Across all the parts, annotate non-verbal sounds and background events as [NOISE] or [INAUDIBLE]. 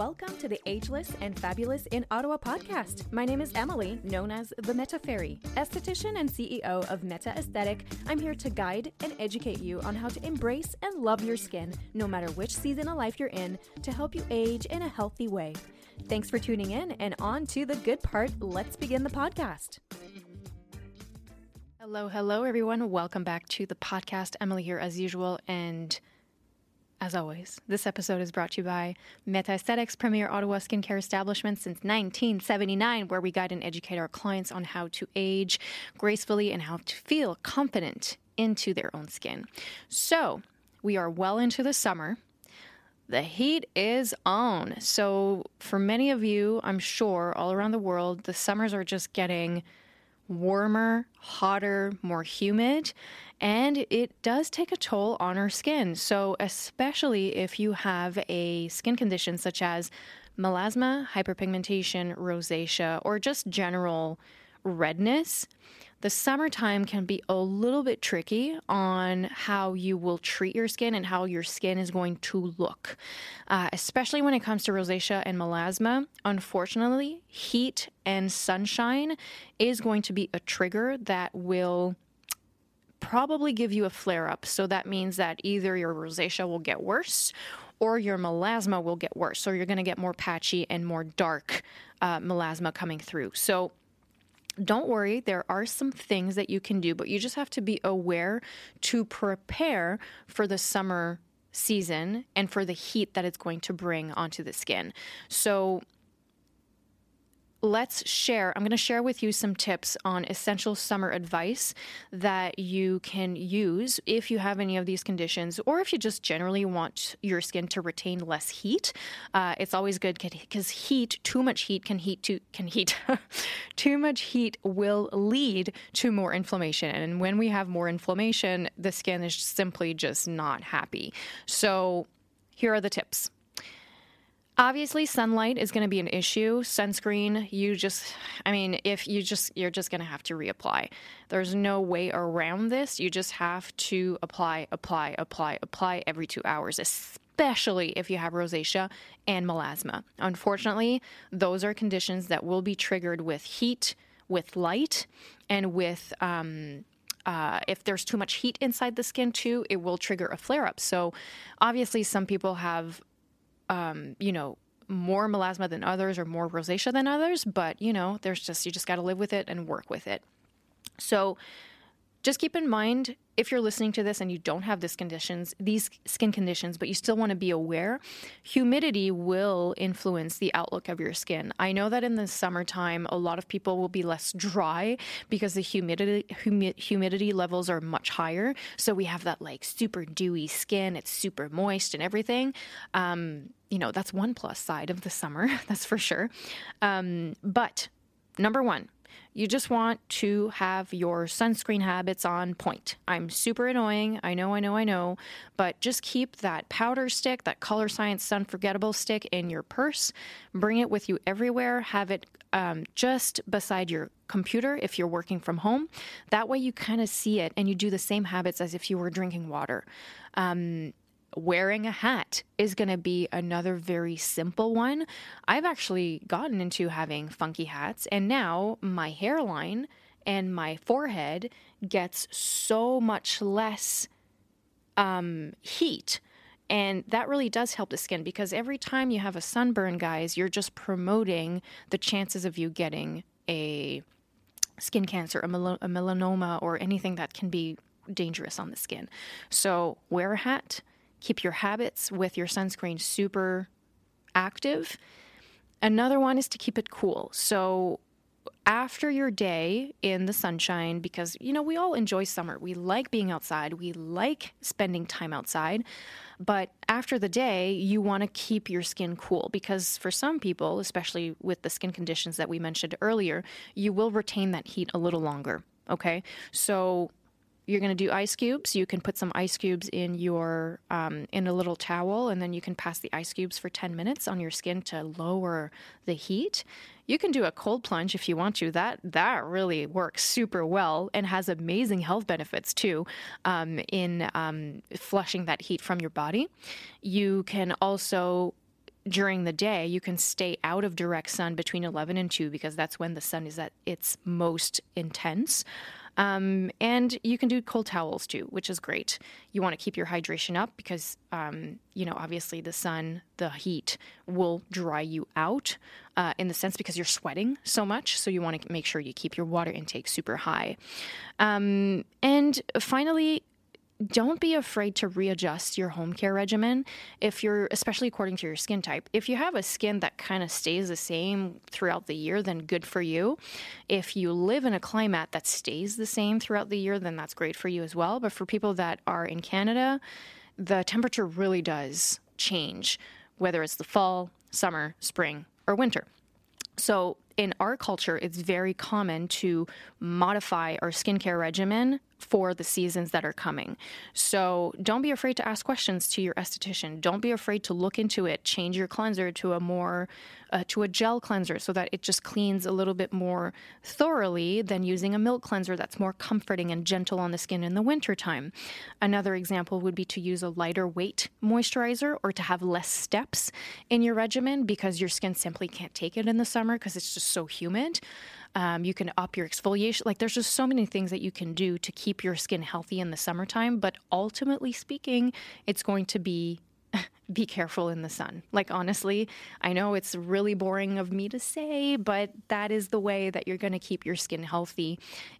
Welcome to the Ageless and Fabulous in Ottawa podcast. My name is Emily, known as the Meta Fairy. Esthetician and CEO of Meta Esthétique, I'm here to guide and educate you on how to embrace and love your skin, no matter which season of life you're in, to help you age in a healthy way. Thanks for tuning in, and on to the good part. Let's begin the podcast. Hello, hello, everyone. Welcome back to the podcast. Emily here, as usual, and as always, this episode is brought to you by Meta Aesthetics, premier Ottawa skincare establishment since 1979, where we guide and educate our clients on how to age gracefully and how to feel confident into their own skin. So, we are well into the summer. The heat is on. So, for many of you, I'm sure all around the world, the summers are just getting warmer, hotter, more humid, and it does take a toll on our skin. So, especially if you have a skin condition such as melasma, hyperpigmentation, rosacea, or just general redness, the summertime can be a little bit tricky on how you will treat your skin and how your skin is going to look, uh, especially when it comes to rosacea and melasma. Unfortunately, heat and sunshine is going to be a trigger that will probably give you a flare up. So that means that either your rosacea will get worse or your melasma will get worse. So you're going to get more patchy and more dark uh, melasma coming through. So don't worry, there are some things that you can do, but you just have to be aware to prepare for the summer season and for the heat that it's going to bring onto the skin. So, let's share. I'm going to share with you some tips on essential summer advice that you can use if you have any of these conditions, or if you just generally want your skin to retain less heat. Uh, it's always good because heat, too much heat, can heat to can heat. [LAUGHS] too much heat will lead to more inflammation, and when we have more inflammation, the skin is simply just not happy. So, here are the tips. Obviously, sunlight is going to be an issue. Sunscreen, you just, I mean, if you just, you're just going to have to reapply. There's no way around this. You just have to apply, apply, apply, apply every two hours, especially if you have rosacea and melasma. Unfortunately, those are conditions that will be triggered with heat, with light, and with, um, uh, if there's too much heat inside the skin too, it will trigger a flare up. So, obviously, some people have um, you know, more melasma than others or more rosacea than others, but you know, there's just you just got to live with it and work with it. So just keep in mind if you're listening to this and you don't have this conditions, these skin conditions, but you still want to be aware, humidity will influence the outlook of your skin. I know that in the summertime, a lot of people will be less dry because the humidity humi- humidity levels are much higher. So we have that like super dewy skin. It's super moist and everything. Um, you know, that's one plus side of the summer. [LAUGHS] That's for sure. Um, but number one you just want to have your sunscreen habits on point. I'm super annoying. I know, I know, I know. But just keep that powder stick, that Colorescience Sun Forgettable stick in your purse. Bring it with you everywhere. Have it um, just beside your computer if you're working from home. That way you kind of see it and you do the same habits as if you were drinking water. Um, wearing a hat is going to be another very simple one. I've actually gotten into having funky hats, and now my hairline and my forehead gets so much less um, heat. And that really does help the skin because every time you have a sunburn, guys, you're just promoting the chances of you getting a skin cancer, a, mel- a melanoma, or anything that can be dangerous on the skin. So wear a hat keep your habits with your sunscreen super active. Another one is to keep it cool. So, after your day in the sunshine, because you know, we all enjoy summer, we like being outside, we like spending time outside. But after the day, you want to keep your skin cool because for some people, especially with the skin conditions that we mentioned earlier, you will retain that heat a little longer. Okay. So, you're going to do ice cubes. You can put some ice cubes in your um, in a little towel, and then you can pass the ice cubes for 10 minutes on your skin to lower the heat. You can do a cold plunge if you want to. That that really works super well and has amazing health benefits too um, in um, flushing that heat from your body. You can also during the day, you can stay out of direct sun between 11 and 2 because that's when the sun is at its most intense. Um, and you can do cold towels too, which is great. You want to keep your hydration up because, um, you know, obviously the sun, the heat will dry you out uh, in the sense because you're sweating so much. So you want to make sure you keep your water intake super high. Um, and finally, don't be afraid to readjust your home care regimen if you're especially according to your skin type. If you have a skin that kind of stays the same throughout the year then good for you. If you live in a climate that stays the same throughout the year then that's great for you as well. But for people that are in canada the temperature really does change whether it's the fall summer spring or winter. So in our culture, it's very common to modify our skincare regimen for the seasons that are coming. So don't be afraid to ask questions to your esthetician. Don't be afraid to look into it. Change your cleanser to a more uh, to a gel cleanser so that it just cleans a little bit more thoroughly than using a milk cleanser that's more comforting and gentle on the skin in the wintertime. Another example would be to use a lighter weight moisturizer or to have less steps in your regimen because your skin simply can't take it in the summer because it's just so humid. Um, you can up your exfoliation. Like there's just so many things that you can do to keep your skin healthy in the summertime. But ultimately speaking, it's going to be [LAUGHS] be careful in the sun. Like, honestly, I know it's really boring of me to say, but that is the way that you're going to keep your skin healthy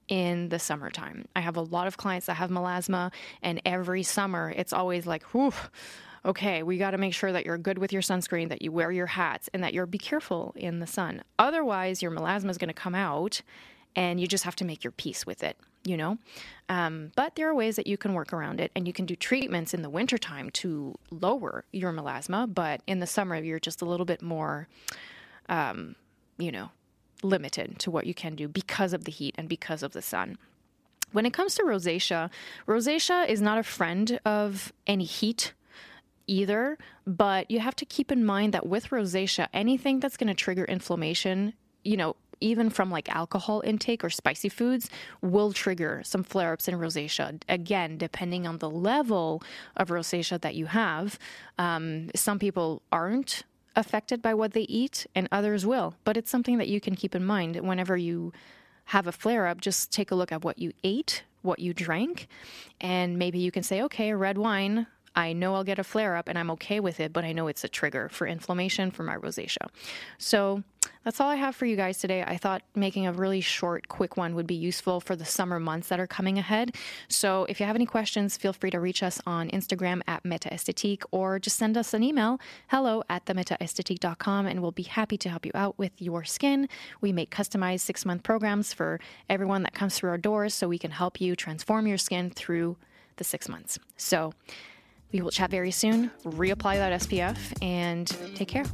in the summertime. I have a lot of clients that have melasma, and every summer it's always like, whew okay, we got to make sure that you're good with your sunscreen, that you wear your hats, and that you're be careful in the sun. Otherwise, your melasma is going to come out, and you just have to make your peace with it, you know? Um, but there are ways that you can work around it, and you can do treatments in the wintertime to lower your melasma, but in the summer, you're just a little bit more, um, you know, limited to what you can do because of the heat and because of the sun. When it comes to rosacea, rosacea is not a friend of any heat either, but you have to keep in mind that with rosacea, anything that's going to trigger inflammation, you know, even from like alcohol intake or spicy foods, will trigger some flare ups in rosacea. Again, depending on the level of rosacea that you have, um, some people aren't affected by what they eat and others will. But it's something that you can keep in mind whenever you have a flare up. Just take a look at what you ate, what you drank, and maybe you can say, okay, red wine I know I'll get a flare up and I'm okay with it, but I know it's a trigger for inflammation for my rosacea. So that's all I have for you guys today. I thought making a really short, quick one would be useful for the summer months that are coming ahead. So if you have any questions, feel free to reach us on Instagram at Meta MetaEsthetique or just send us an email, hello at themetaesthetique.com, and we'll be happy to help you out with your skin. We make customized six month programs for everyone that comes through our doors so we can help you transform your skin through the six months. So we will chat very soon. Reapply that SPF and take care.